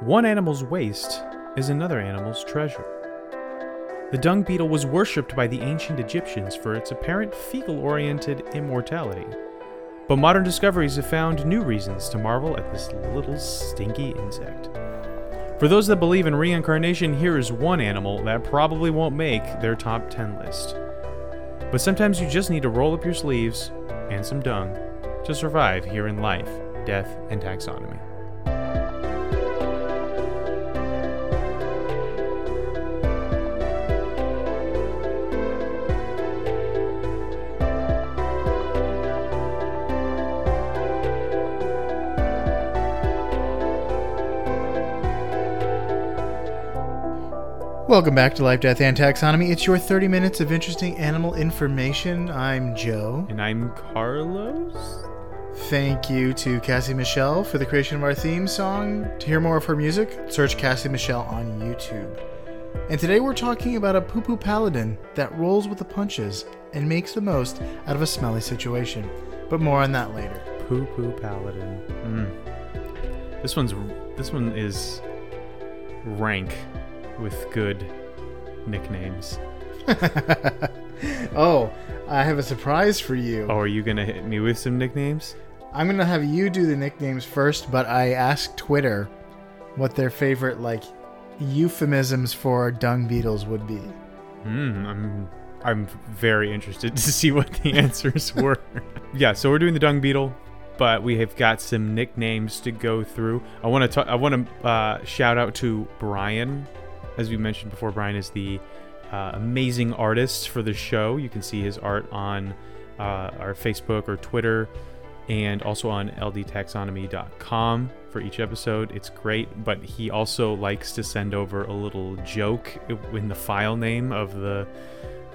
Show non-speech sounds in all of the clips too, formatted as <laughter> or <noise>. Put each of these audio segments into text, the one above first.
One animal's waste is another animal's treasure. The dung beetle was worshipped by the ancient Egyptians for its apparent fecal oriented immortality. But modern discoveries have found new reasons to marvel at this little stinky insect. For those that believe in reincarnation, here is one animal that probably won't make their top 10 list. But sometimes you just need to roll up your sleeves and some dung to survive here in life, death, and taxonomy. Welcome back to Life, Death, and Taxonomy. It's your 30 minutes of interesting animal information. I'm Joe. And I'm Carlos. Thank you to Cassie Michelle for the creation of our theme song. To hear more of her music, search Cassie Michelle on YouTube. And today we're talking about a poo poo paladin that rolls with the punches and makes the most out of a smelly situation. But more on that later. Poo poo paladin. Mm. This one's this one is rank with good nicknames. <laughs> oh, I have a surprise for you. Oh, are you gonna hit me with some nicknames? I'm gonna have you do the nicknames first, but I asked Twitter what their favorite like euphemisms for dung beetles would be. Hmm, I'm I'm very interested <laughs> to see what the answers <laughs> were. yeah, so we're doing the dung beetle, but we have got some nicknames to go through. I want to talk. I want to uh, shout out to Brian as we mentioned before, Brian is the uh, amazing artist for the show. You can see his art on uh, our Facebook or Twitter and also on ldtaxonomy.com for each episode. It's great, but he also likes to send over a little joke in the file name of the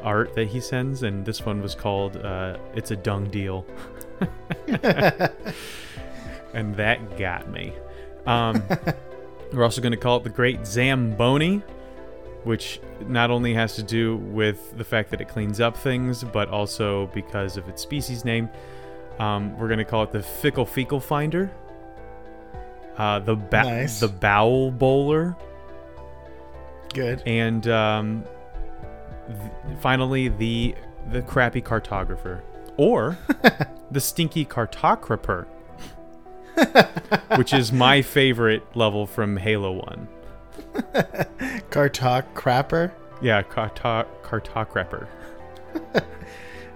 art that he sends, and this one was called uh, It's a Dung Deal. <laughs> and that got me. Um, we're also going to call it the Great Zamboni which not only has to do with the fact that it cleans up things, but also because of its species name. Um, we're going to call it the Fickle Fecal Finder. Uh, the ba- nice. the Bowel Bowler. Good. And um, th- finally, the the crappy cartographer, or <laughs> the stinky cartographer, which is my favorite level from Halo One. Kartok crapper? Yeah, Kartok Kartok crapper. <laughs>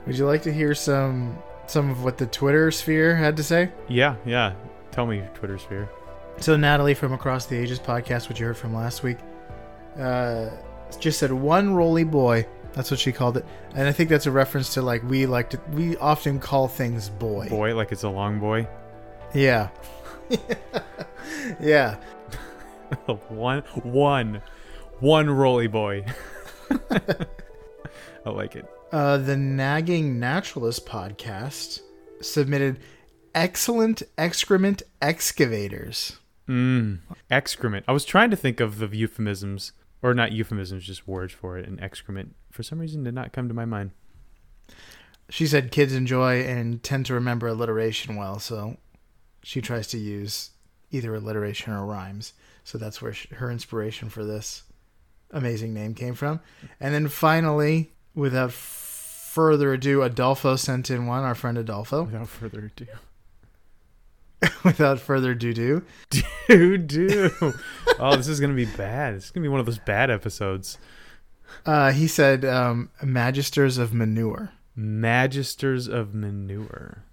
Would you like to hear some some of what the Twitter sphere had to say? Yeah, yeah. Tell me, Twitter sphere. So Natalie from Across the Ages podcast, which you heard from last week, uh, just said one roly boy. That's what she called it, and I think that's a reference to like we like to we often call things boy. Boy, like it's a long boy. Yeah. <laughs> yeah. <laughs> one, one, one roly boy. <laughs> I like it. Uh, the Nagging Naturalist podcast submitted excellent excrement excavators. Mm, excrement. I was trying to think of the euphemisms, or not euphemisms, just words for it. And excrement, for some reason, did not come to my mind. She said kids enjoy and tend to remember alliteration well, so she tries to use either alliteration or rhymes. So that's where she, her inspiration for this amazing name came from. And then finally, without further ado, Adolfo sent in one, our friend Adolfo. Without further ado. <laughs> without further do do. Do do. oh, this is going to be bad. This is going to be one of those bad episodes. Uh, he said, um, Magisters of Manure. Magisters of Manure.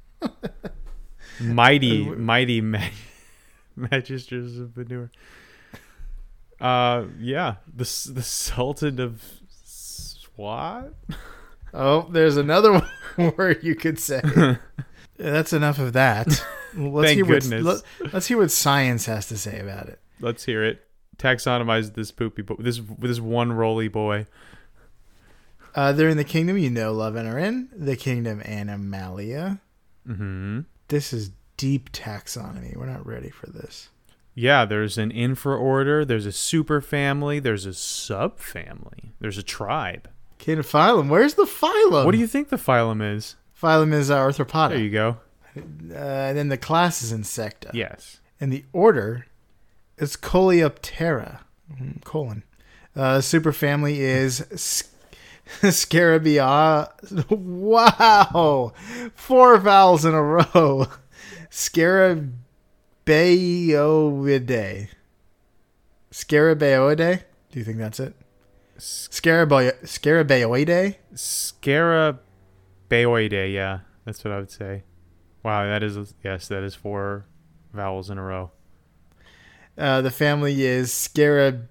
mighty, <laughs> mighty mag- <laughs> Magisters of Manure. Uh, yeah, the the Sultan of Swat. Oh, there's another <laughs> word you could say. <laughs> That's enough of that. Let's Thank hear goodness. What, let, us hear what science has to say about it. Let's hear it. Taxonomize this poopy, but this this one roly boy. Uh, they're in the kingdom you know, love, and are in the kingdom Animalia. Mm-hmm. This is deep taxonomy. We're not ready for this. Yeah, there's an infraorder, there's a superfamily, there's a subfamily, there's a tribe. Kin phylum. Where's the phylum? What do you think the phylum is? Phylum is uh, Arthropoda. There you go. Uh, and then the class is Insecta. Yes. And the order It's Coleoptera. Mm, Colon. Uh, superfamily is S- <laughs> Scarabia. <laughs> Wow, four vowels in a row. <laughs> Scarabaeoidae. Scarabaeoidae. Do you think that's it? Scarabae- Scarabaeoidae. Scarabaeoidae, yeah. That's what I would say. Wow, that is yes, that is four vowels in a row. Uh, the family is Scarabaeidae.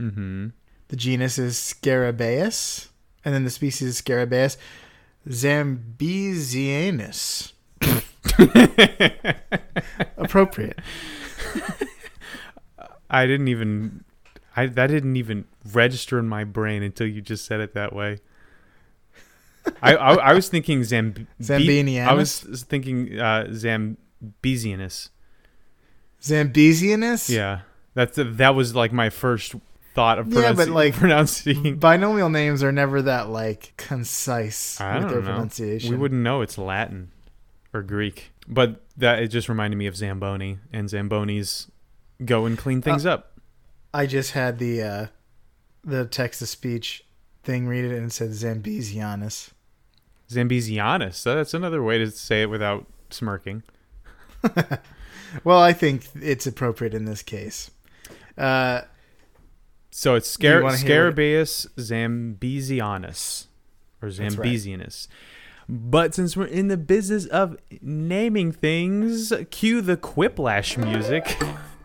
Mm-hmm. The genus is Scarabaeus, and then the species is Scarabaeus zambesianus. <laughs> Appropriate. I didn't even I that didn't even register in my brain until you just said it that way. I I, I was thinking Zamb Zambinianus? I was thinking uh, Zambesianus. Zambesianus? Yeah, that's that was like my first thought of Yeah, but, like, pronouncing. <laughs> Binomial names are never that like concise I with don't their know. pronunciation. We wouldn't know it's Latin or Greek, but that it just reminded me of Zamboni, and Zambonis go and clean things up. I just had the uh, the text to speech thing read it and it said Zambesianus. Zambesianus. So that's another way to say it without smirking. <laughs> Well, I think it's appropriate in this case. Uh, So it's Scar- wanna hear what Scarabaeus zambesianus or That's right. But since we're in the business of naming things, cue the quiplash music.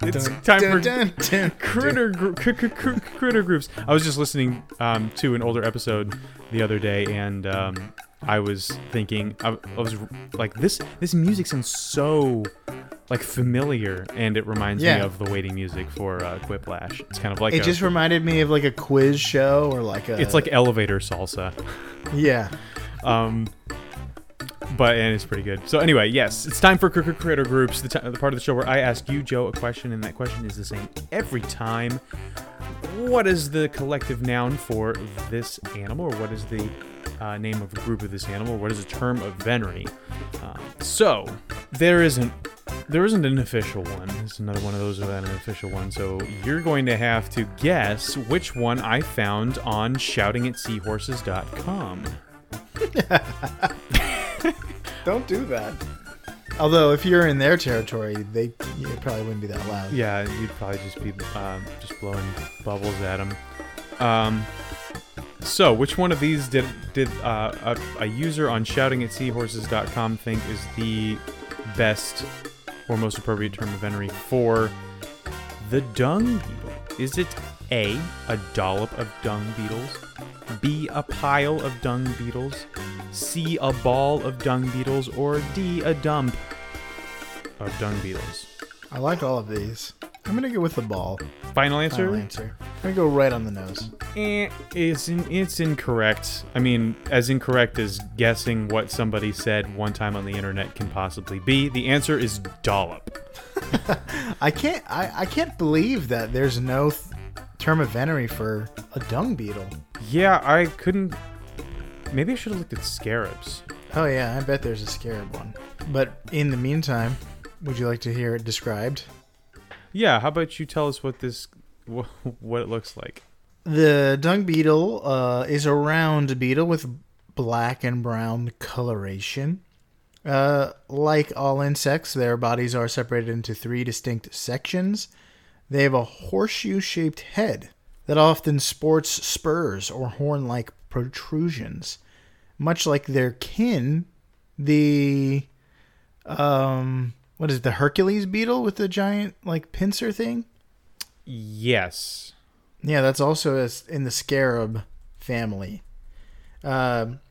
It's dun, time dun, for dun, critter gr- cr- cr- cr- critter groups. I was just listening um, to an older episode the other day, and um, I was thinking, I, I was like, this this music sounds so like familiar, and it reminds me of the waiting music for uh, Quiplash. It's kind of like It a- just reminded me of like a quiz show or like a. it's like elevator salsa. yeah. Um, but and it's pretty good. So anyway, yes, it's time for Cr- Cr- Critter Groups, the, t- the part of the show where I ask you, Joe, a question, and that question is the same every time. What is the collective noun for this animal, or what is the uh, name of a group of this animal, what is the term of venery? Um, so there isn't there isn't an official one. It's another one of those without an official one. So you're going to have to guess which one I found on shoutingatseahorses.com. <laughs> Don't do that. Although if you're in their territory, they you probably wouldn't be that loud. Yeah, you'd probably just be um, just blowing bubbles at them. Um, so, which one of these did did uh, a, a user on shoutingatseahorses.com think is the best or most appropriate term of venery for the dung beetle? Is it A, a dollop of dung beetles, B, a pile of dung beetles, C, a ball of dung beetles, or D, a dump of dung beetles? I like all of these. I'm gonna go with the ball. Final answer? Final answer. I'm gonna go right on the nose. Eh, it's in, it's incorrect. I mean, as incorrect as guessing what somebody said one time on the internet can possibly be. The answer is dollop. <laughs> I can't. I, I can't believe that there's no th- term of venery for a dung beetle. Yeah, I couldn't. Maybe I should have looked at scarabs. Oh yeah, I bet there's a scarab one. But in the meantime, would you like to hear it described? Yeah, how about you tell us what this <laughs> wh- what it looks like? The dung beetle uh, is a round beetle with black and brown coloration. Uh, like all insects, their bodies are separated into three distinct sections. They have a horseshoe shaped head that often sports spurs or horn like protrusions. Much like their kin, the. Um, what is it, the Hercules beetle with the giant, like, pincer thing? Yes. Yeah, that's also in the scarab family. Um,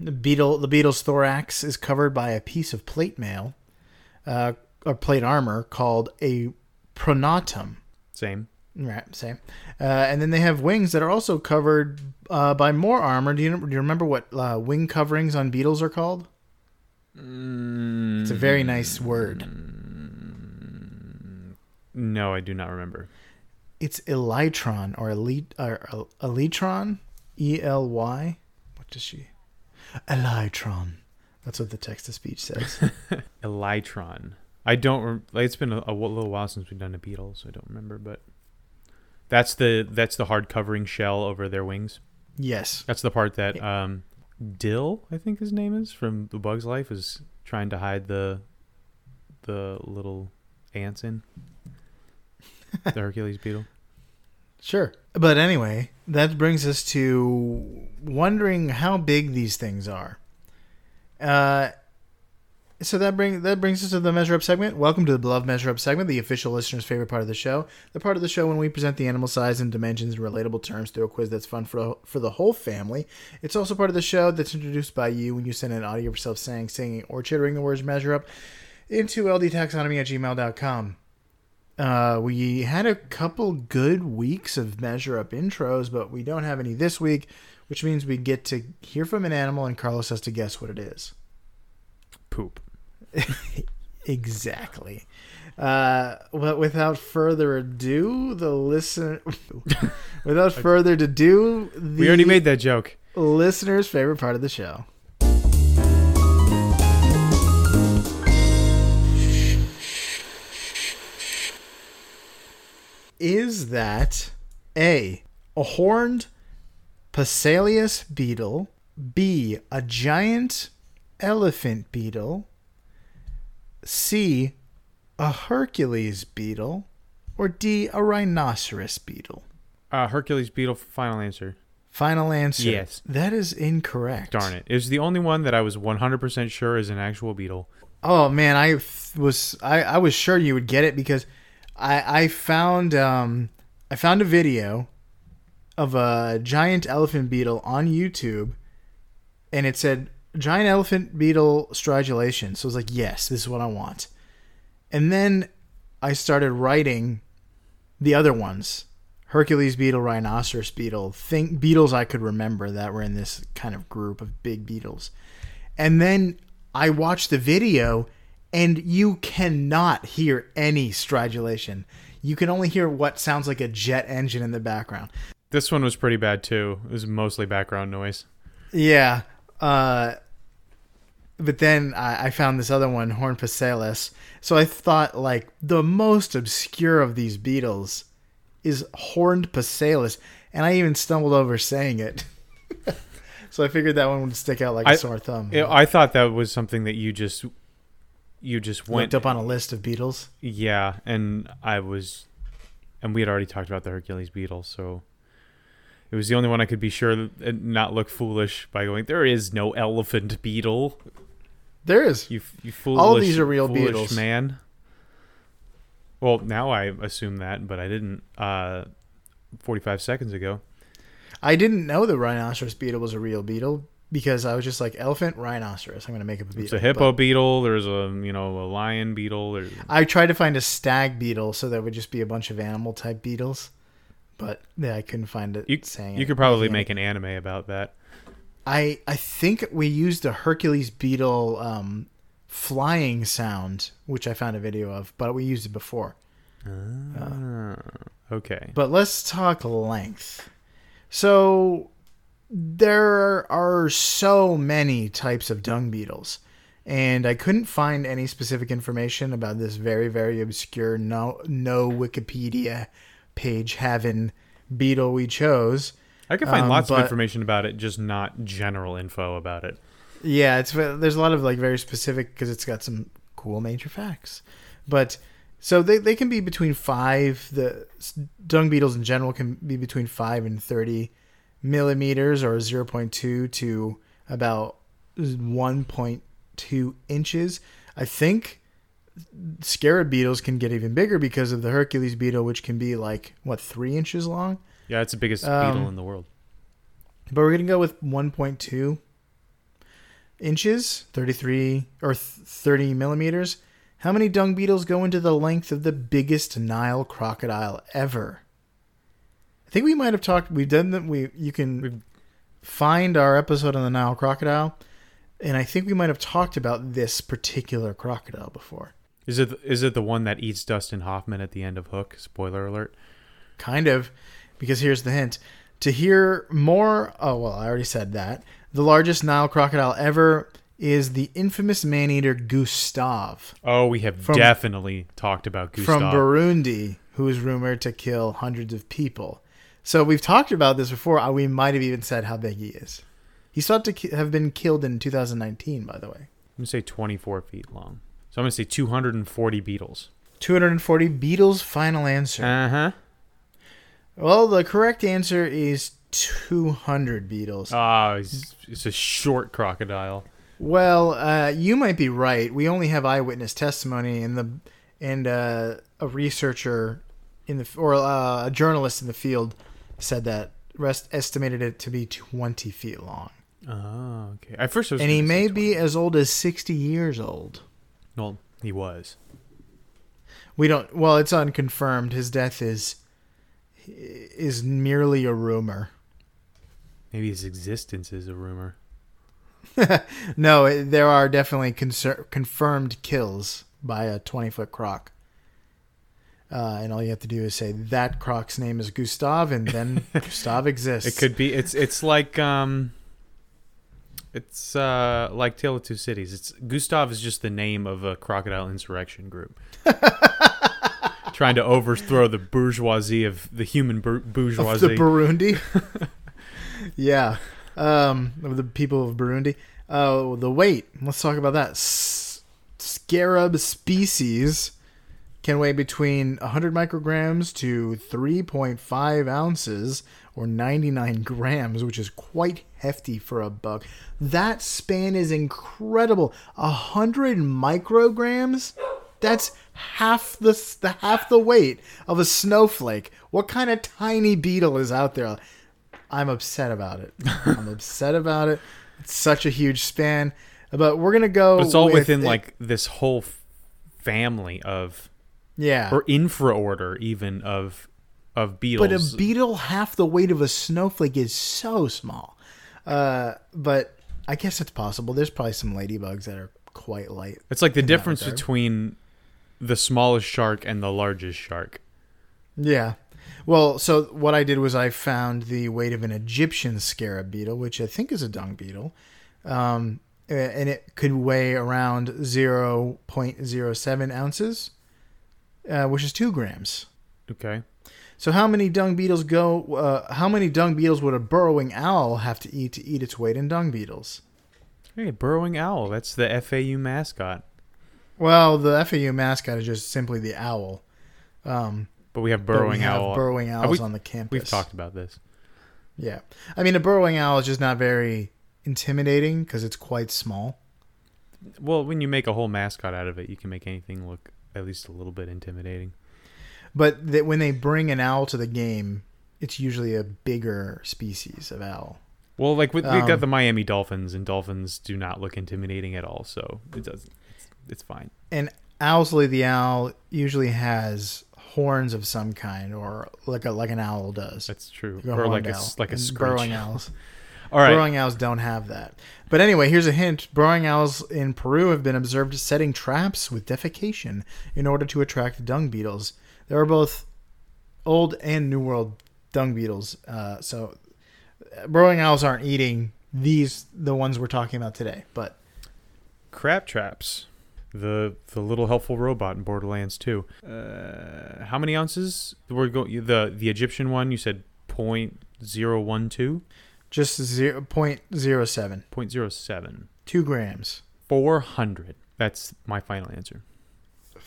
the beetle, the beetle's thorax is covered by a piece of plate mail, uh, or plate armor called a pronotum. Same. Right, same. Uh, and then they have wings that are also covered uh, by more armor. Do you, do you remember what uh, wing coverings on beetles are called? Mm, It's a very nice word. no, I do not remember. It's elytron or elite or el- elytron, E L Y. What does she? Elytron. That's what the text to speech says. <laughs> Elytron. I don't. rem- Like, it's been a, a little while since we've done a beetle, so I don't remember. But that's the that's the hard covering shell over their wings. Yes. That's the part that um, Dill, I think his name is from The Bug's Life, is trying to hide the the little ants in the Hercules <laughs> beetle. Sure. But anyway, that brings us to wondering how big these things are. Uh, so that bring that brings us to the measure up segment. Welcome to the beloved measure up segment, the official listener's favorite part of the show. The part of the show when we present the animal size and dimensions in relatable terms through a quiz that's fun for for the whole family. It's also part of the show that's introduced by you when you send an audio of yourself saying, singing, or chittering the words measure up into ldtaxonomy at gmail.com. Uh, we had a couple good weeks of measure up intros, but we don't have any this week, which means we get to hear from an animal and Carlos has to guess what it is. Poop. <laughs> Exactly. Uh, but without further ado, the listener. <laughs> without further ado, the We already made that joke. listener's favorite part of the show. Is that A, a horned Passalus beetle, B, a giant elephant beetle, C, a Hercules beetle, or D, a rhinoceros beetle? Uh, Hercules beetle. Final answer. Final answer. Yes. That is incorrect. Darn it! It was the only one that I was 100% sure is an actual beetle. Oh man, I was I, I was sure you would get it because I I found um I found a video of a giant elephant beetle on YouTube and it said giant elephant beetle stridulation. So I was like, yes, this is what I want. And then I started writing the other ones. Hercules beetle, rhinoceros beetle, think beetles I could remember that were in this kind of group of big beetles. And then I watched the video and you cannot hear any stridulation. You can only hear what sounds like a jet engine in the background. This one was pretty bad too. It was mostly background noise. Yeah. Uh, but then I, I found this other one, Horn Passalus. So I thought, like, the most obscure of these beetles is Horned Passalus. And I even stumbled over saying it. <laughs> so I figured that one would stick out like a I- sore thumb. It- I thought that was something that you just you just Went went up on a list of beetles. Yeah, and I was, and we had already talked about the Hercules beetle, so it was the only one I could be sure and not look foolish by going. There is no elephant beetle. There is. You, you foolish. All these are real beetles. man. Well, now I assume that, but I didn't. Uh, forty-five seconds ago. I didn't know the rhinoceros beetle was a real beetle because I was just like elephant rhinoceros. I'm gonna make up a beetle. It's a hippo But beetle. There's a you know a lion beetle. There's I tried to find a stag beetle, so that would just be a bunch of animal type beetles. But yeah, I couldn't find it you, saying you could probably make an anime about that. I I think we used a Hercules beetle um, flying sound, which I found a video of, but we used it before. Ah, okay. But let's talk length. So there are so many types of dung beetles, and I couldn't find any specific information about this very very obscure no no Wikipedia page having beetle we chose. I could find Um, lots of information about it, just not general info about it. Yeah, it's there's a lot of like very specific because it's got some cool major facts. But so they they can be between five. The dung beetles in general can be between five and thirty millimeters, or zero point two to about one point two inches. I think scarab beetles can get even bigger because of the Hercules beetle, which can be like what three inches long. Yeah, it's the biggest Um, beetle in the world. But we're gonna go with 1.2 inches, 33 or 30 millimeters. How many dung beetles go into the length of the biggest Nile crocodile ever? I think we might have talked. We've done that. We you can We've- find our episode on the Nile crocodile, and I think we might have talked about this particular crocodile before. Is it is it the one that eats Dustin Hoffman at the end of Hook? Spoiler alert. Kind of, because here's the hint. To hear more, oh well, I already said that. The largest Nile crocodile ever is the infamous man-eater Gustav Oh, we have From- definitely talked about Gustav. from Burundi, who is rumored to kill hundreds of people. So we've talked about this before. Uh, We might have even said how big he is. He's thought to have been killed in 2019, by the way. I'm gonna say 24 feet long. So I'm gonna say 240 beetles. 240 beetles final answer. Uh huh. well, the correct answer is 200 beetles. Ah, it's, it's a short crocodile. Well, uh, you might be right. We only have eyewitness testimony, and the and uh, a researcher in the or uh, a journalist in the field said that rest estimated it to be 20 feet long, Oh, okay. At first, and he may 20. be as old as 60 years old. Well, he was. We don't. Well, it's unconfirmed. His death is is merely a rumor. Maybe his existence is a rumor. <laughs> No, it- there are definitely concer- confirmed kills by a 20 foot croc. Uh, and all you have to do is say that croc's name is Gustav, and then <laughs> Gustav exists. It could be. It's it's like um. It's uh like Tale of Two Cities. It's Gustav is just the name of a crocodile insurrection group. <laughs> Trying to overthrow the bourgeoisie of the human bur- of the Burundi. <laughs> yeah, um, of the people of Burundi. Oh, the weight. Let's talk about that. S- scarab species can weigh between 100 micrograms to 3.5 ounces or 99 grams, which is quite hefty for a bug. That span is incredible. 100 micrograms? That's half the, the half the weight of a snowflake. What kind of tiny beetle is out there? I'm upset about it. <laughs> I'm upset about it. It's such a huge span. But we're gonna go. But it's all with within it- like this whole family of yeah. or infraorder even of of beetles. But a beetle half the weight of a snowflake is so small. Uh, but I guess it's possible. There's probably some ladybugs that are quite light. it's like the difference between the smallest shark and the largest shark. Yeah. Well, so what I did was I found the weight of an Egyptian scarab beetle, which I think is a dung beetle, um, and it could weigh around 0.07 ounces, uh, which is two grams. Okay. So how many dung beetles go? Uh, how many dung beetles would a burrowing owl have to eat to eat its weight in dung beetles? Hey, burrowing owl. That's the FAU mascot. Well, the FAU mascot is just simply the owl. Um, But we have but we burrowing have owl. burrowing owls we- on the campus. We've talked about this. Yeah, I mean a burrowing owl is just not very intimidating because it's quite small. Well, when you make a whole mascot out of it, you can make anything look at least a little bit intimidating. But that when they bring an owl to the game, it's usually a bigger species of owl. Well, like with, Um, got the Miami Dolphins, and dolphins do not look intimidating at all, so it does. It's, it's fine. And Owlsley the owl usually has horns of some kind, or like a like an owl does. That's true. Like or like a owl. like a screech. burrowing owls. <laughs> All right. Burrowing owls don't have that. But anyway, here's a hint: burrowing owls in Peru have been observed setting traps with defecation in order to attract dung beetles. There are both old and new world dung beetles. Uh, so burrowing owls aren't eating these the ones we're talking about today. But Crab traps. The the little helpful robot in Borderlands 2. Uh, how many ounces? We're go the the Egyptian one. You said point zero one two, just zero point zero seven, point zero seven, two grams. four hundred. That's my final answer.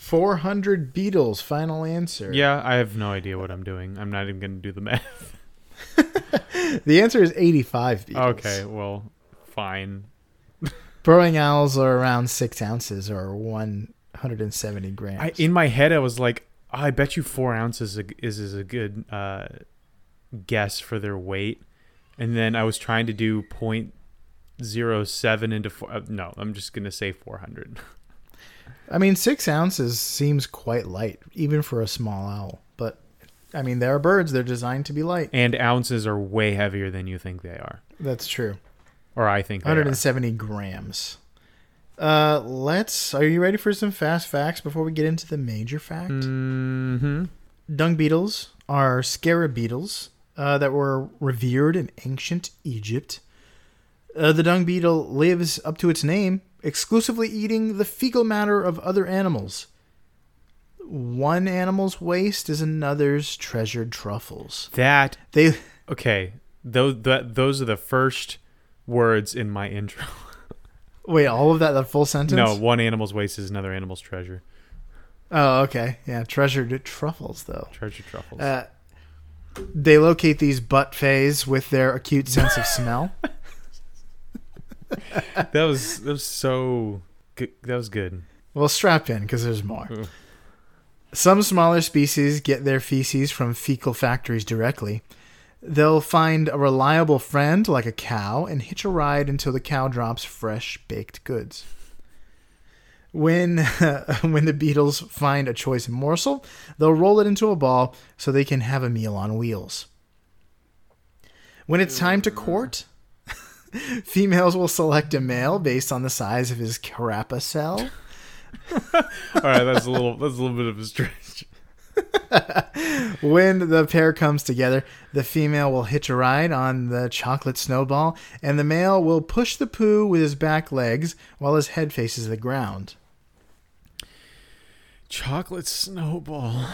Four hundred beetles, Final answer. Yeah, I have no idea what I'm doing. I'm not even going to do the math. <laughs> The answer is eighty-five beetles. okay, well, fine. Burrowing owls are around six ounces or one hundred and seventy grams. I, in my head, I was like, I bet you four ounces is a, is, is a good uh, guess for their weight. And then I was trying to do point zero seven into four. Uh, no, I'm just gonna say four hundred. <laughs> I mean, six ounces seems quite light, even for a small owl. But I mean, they are birds; they're designed to be light. And ounces are way heavier than you think they are, That's true. or I think they are. 170 grams. Uh, let's. Are you ready for some fast facts before we get into the major fact? Mm-hmm. Dung beetles are scarab beetles uh, that were revered in ancient Egypt. Uh, the dung beetle lives up to its name, exclusively eating the fecal matter of other animals. One animal's waste is another's treasured truffles. That They okay. Those that those are the first words in my intro. <laughs> wait, all of that the full sentence? no, one animal's waste is another animal's treasure. Oh, okay. Yeah, treasured truffles though. Treasured truffles. Uh, they locate these butt fays with their acute sense of smell. <laughs> <laughs> that was that was so good. That was good. Well, strap in because there's more. Some smaller species get their feces from fecal factories directly. They'll find a reliable friend like a cow and hitch a ride until the cow drops fresh baked goods. When <laughs> when the beetles find a choice morsel, they'll roll it into a ball so they can have a meal on wheels. When it's time to court, <laughs> females will select a male based on the size of his carapa cell. <laughs> All right, that's a little that's a little bit of a stretch. <laughs> When the pair comes together, the female will hitch a ride on the chocolate snowball, and the male will push the poo with his back legs while his head faces the ground. Chocolate snowball.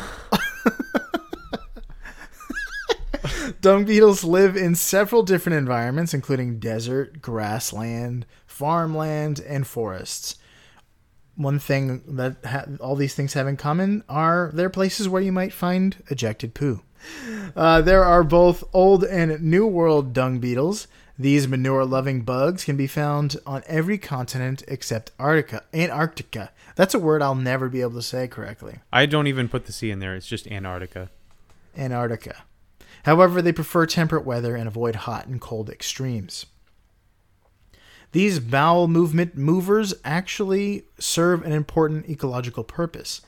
Dung beetles live in several different environments, including desert, grassland, farmland, and forests. One thing that ha- all these things have in common are they're places where you might find ejected poo. Uh, there are both old and new world dung beetles. These manure loving bugs can be found on every continent except Antarctica. Antarctica. That's a word I'll never be able to say correctly. I don't even put the C in there. It's just Antarctica. Antarctica. However, they prefer temperate weather and avoid hot and cold extremes. These bowel movement movers actually serve an important ecological purpose.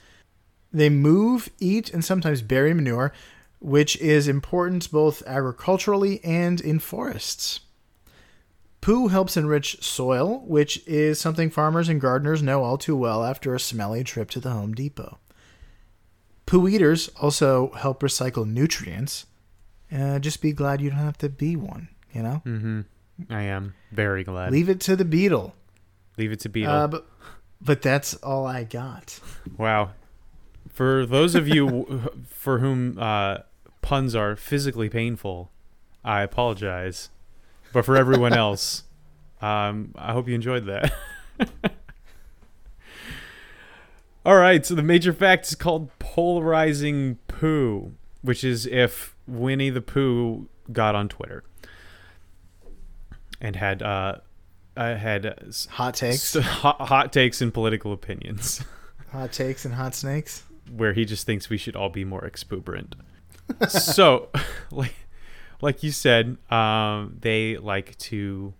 They move, eat, and sometimes bury manure, which is important both agriculturally and in forests. Poo helps enrich soil, which is something farmers and gardeners know all too well after a smelly trip to the Home Depot. Poo eaters also help recycle nutrients. Uh, just be glad you don't have to be one, you know? Mm-hmm. I am very glad. Leave it to the beetle. Leave it to Beetle. Uh, but, but that's all I got. wow. For those of you <laughs> for whom uh, puns are physically painful, I apologize. But for everyone else, <laughs> um, I hope you enjoyed that. <laughs> All right, so the major fact is called polarizing poo, which is if Winnie the Pooh got on Twitter and had uh, uh had Hot takes. s- <laughs> hot, hot takes and political opinions, <laughs> Hot takes and hot snakes. where he just thinks we should all be more exuberant. <laughs> so, like, like you said, um, they like to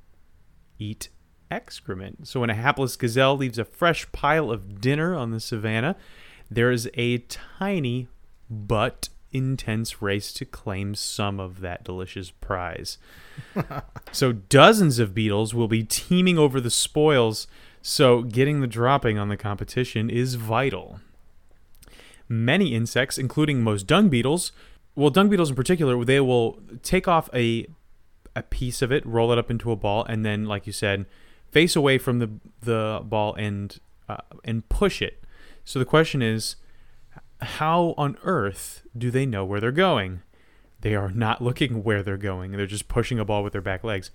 eat excrement. So when a hapless gazelle leaves a fresh pile of dinner on the savannah, there is a tiny but intense race to claim some of that delicious prize. <laughs> so dozens of beetles will be teaming over the spoils, so getting the dropping on the competition is vital. Many insects, including most dung beetles, well, dung beetles in particular, they will take off a a piece of it, roll it up into a ball, and then, like you said, face away from the the ball and uh, and push it. So the question is, how on earth do they know where they're going? They are not looking where they're going. They're just pushing a ball with their back legs.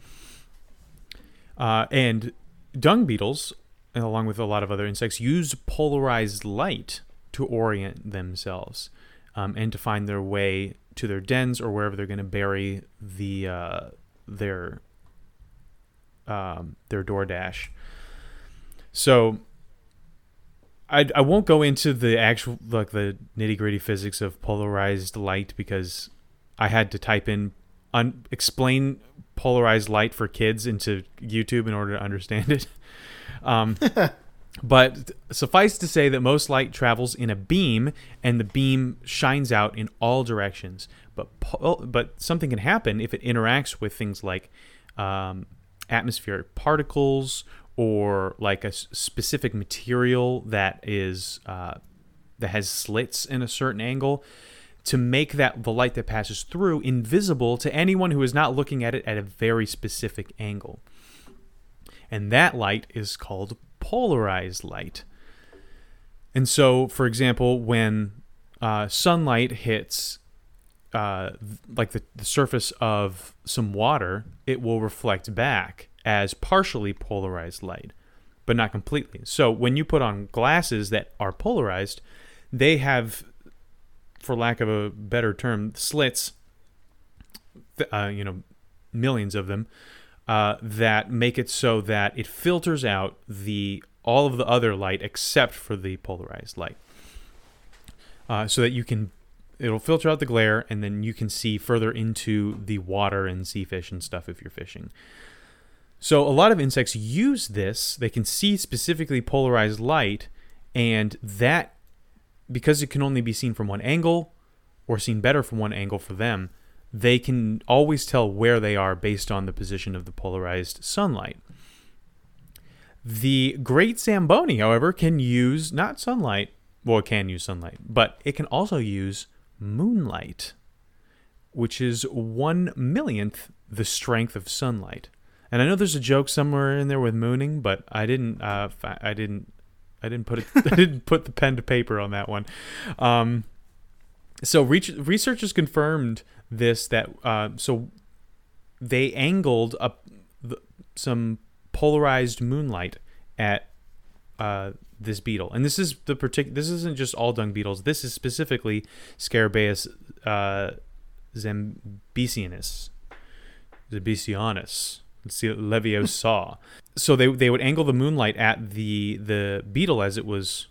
Uh, and dung beetles, along with a lot of other insects, use polarized light to orient themselves um, and to find their way to their dens or wherever they're going to bury the uh, their um, their DoorDash. So I, I won't go into the actual like the nitty gritty physics of polarized light because I had to type in un, explain polarized light for kids into YouTube in order to understand it. Um, <laughs> but suffice to say that most light travels in a beam, and the beam shines out in all directions. But po- but something can happen if it interacts with things like um, atmospheric particles or like a specific material that is uh, that has slits in a certain angle to make that the light that passes through invisible to anyone who is not looking at it at a very specific angle. and that light is called polarized light. And so, for example, when uh, sunlight hits uh, like the, the surface of some water, it will reflect back as partially polarized light, but not completely. So when you put on glasses that are polarized, they have, for lack of a better term, slits. Uh, you know, millions of them uh, that make it so that it filters out the all of the other light except for the polarized light, uh, so that you can it'll filter out the glare and then you can see further into the water and sea fish and stuff if you're fishing. So a lot of insects use this. They can see specifically polarized light and that because it can only be seen from one angle or seen better from one angle for them, they can always tell where they are based on the position of the polarized sunlight. The great Zamboni, however, can use not sunlight, well, it can use sunlight, but it can also use moonlight, which is one millionth the strength of sunlight. And I know there's a joke somewhere in there with mooning, but I didn't. Uh, I didn't. I didn't put it. <laughs> I didn't put the pen to paper on that one. Um, so researchers confirmed this that uh, so they angled up the, some polarized moonlight at uh, this beetle, and this is the particular. This isn't just all dung beetles. This is specifically Scarabaeus uh, zambesianus, zambesianus. Leviosa. <laughs> so they they would angle the moonlight at the the beetle as it was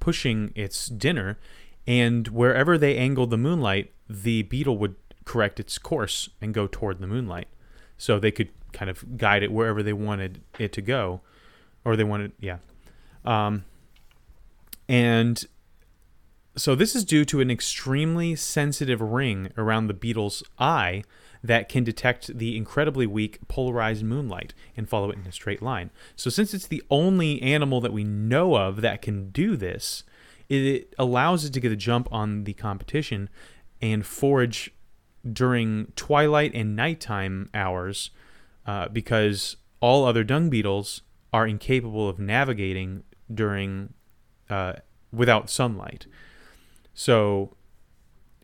pushing its dinner, and wherever they angled the moonlight, the beetle would correct its course and go toward the moonlight. So they could kind of guide it wherever they wanted it to go, or they wanted, yeah. Um, and so this is due to an extremely sensitive ring around the beetle's eye that can detect the incredibly weak polarized moonlight and follow it in a straight line. So since it's the only animal that we know of that can do this, it allows it to get a jump on the competition and forage during twilight and nighttime hours uh, because all other dung beetles are incapable of navigating during uh, without sunlight. So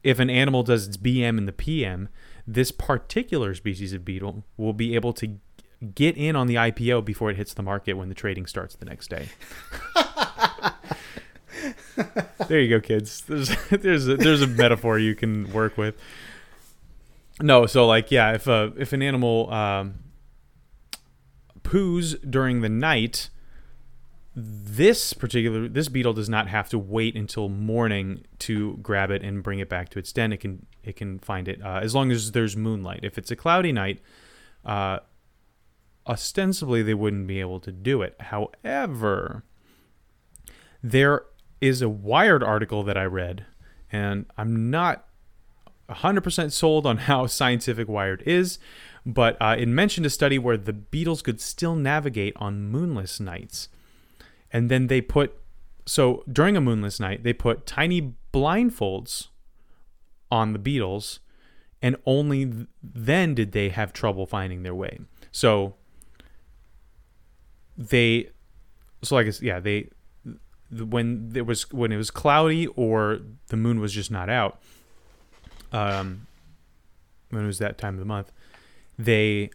if an animal does its BM in the PM, this particular species of beetle will be able to get in on the IPO before it hits the market when the trading starts the next day. <laughs> there you go, kids. There's there's a, there's a metaphor you can work with. No, so like yeah, if a if an animal um, poos during the night, this particular this beetle does not have to wait until morning to grab it and bring it back to its den. It can it can find it uh, as long as there's moonlight. If it's a cloudy night, uh, ostensibly they wouldn't be able to do it. However, there is a Wired article that I read, and I'm not 100% sold on <laughs> how scientific Wired is, but uh, it mentioned a study where the beetles could still navigate on moonless nights. And then they put, so during a moonless night, they put tiny blindfolds on the beetles, and only then did they have trouble finding their way. So they, so like, yeah, they when there was when it was cloudy or the moon was just not out um when it was that time of the month they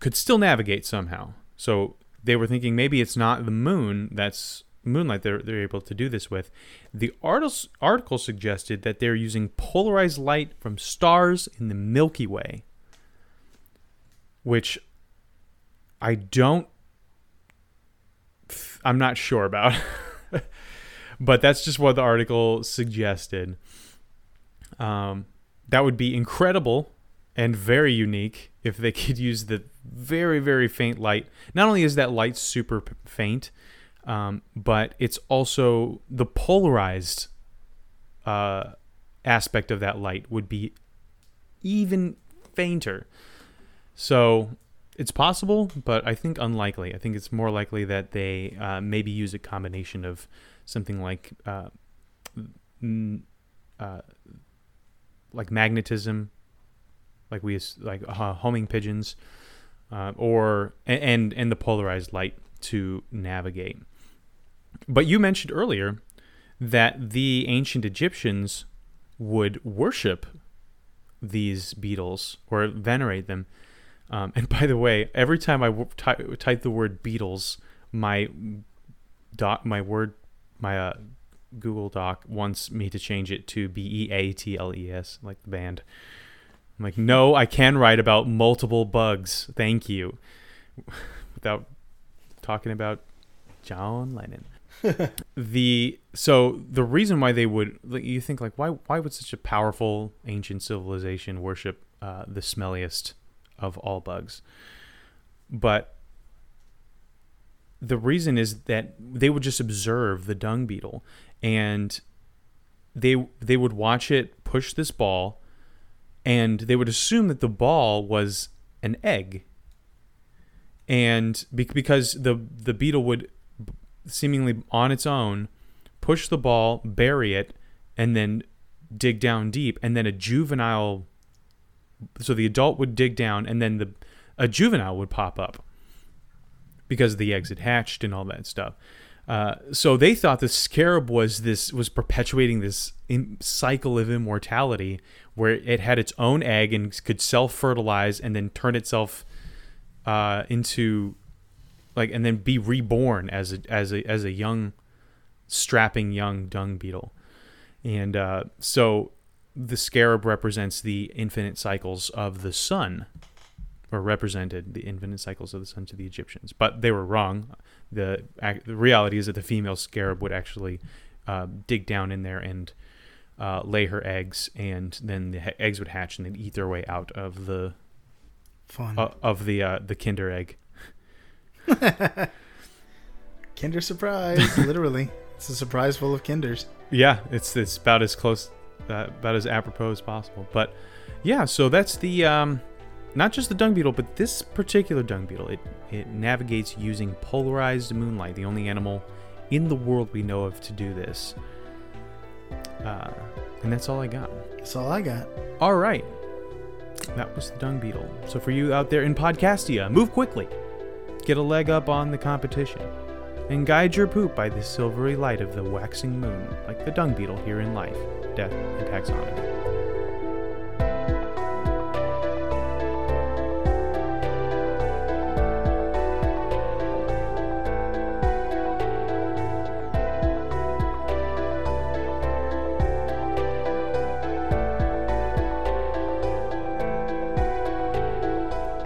could still navigate somehow so they were thinking maybe it's not the moon that's moonlight they're, they're able to do this with the article, article suggested that they're using polarized light from stars in the milky way which i don't i'm not sure about <laughs> but that's just what the article suggested. Um, that would be incredible and very unique if they <laughs> could use the very very faint light. Not only is that light super faint, um, but it's also the polarized uh, aspect of that light would be even fainter. So it's possible, but I think unlikely. I think it's more likely that they uh, maybe use a combination of something like uh, uh, like magnetism, like we like uh, homing pigeons, uh, or and and the polarized light to navigate. But you mentioned earlier that the ancient Egyptians would worship these beetles or venerate them. Um, and by the way, every time I w- ty- type the word beetles, my doc, my word, my uh, Google Doc wants me to change it to B E A T L E S, like the band. I'm like, no, I can write about multiple bugs. Thank you. Without talking about John Lennon. <laughs> the so the reason why they would you think like why why would such a powerful ancient civilization worship uh, the smelliest of all bugs? But the reason is that they would just observe the dung beetle and they they would watch it push this ball and they would assume that the ball was an egg. And be- because the the beetle would seemingly on its own push the ball bury it and then dig down deep and then a juvenile so the adult would dig down and then the a juvenile would pop up because the eggs had hatched and all that stuff uh, so they thought the scarab was this was perpetuating this in, cycle of immortality where it had its own egg and could self-fertilize and then turn itself uh, into like and then be reborn as a as a as a young strapping young dung beetle. And uh, so the scarab represents the infinite cycles of the sun or represented the infinite cycles of the sun to the egyptians. But they were wrong the, the reality is that the female scarab would actually uh, dig down in there and uh, lay her eggs and then the eggs would hatch and they'd eat their way out of the Fun. uh, of the uh, the kinder egg <laughs> Kinder surprise, literally. It's a surprise full of kinders. Yeah, it's it's about as close, uh, about as apropos as possible. But yeah, so that's the um, not just the dung beetle, but this particular dung beetle. It it navigates using polarized moonlight, the only animal in the world we know of to do this. Uh, and that's all I got. That's all I got. All right, that was the dung beetle. So for you out there in Podcastia, move quickly, get a leg up on the competition and guide your poop by the silvery light of the waxing moon, like the dung beetle here in life, death, and taxonomy.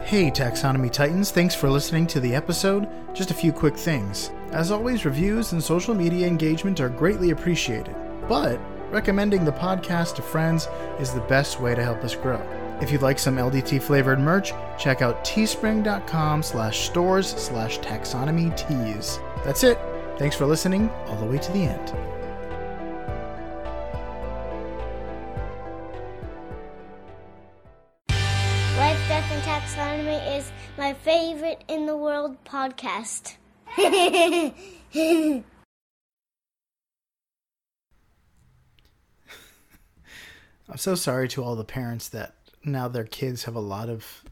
Hey, Taxonomy Titans, thanks for listening to the episode. Just a few quick things. As always, reviews and social media engagement are greatly appreciated, but recommending the podcast to friends is the best way to help us grow. If you'd like some LDT flavored merch, check out teespring.com slash stores slash taxonomy. That's it. Thanks for listening all the way to the end. In the world podcast. <laughs> I'm so sorry to all the parents that now their kids have a lot of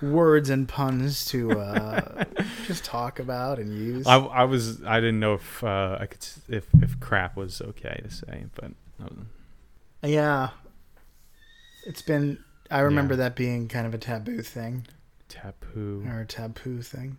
words and puns to uh, <laughs> just talk about and use. I, I was I didn't know if uh, I could if if crap was okay to say, but um, yeah. It's been, I remember Yeah. that being kind of a taboo thing taboo. or taboo thing.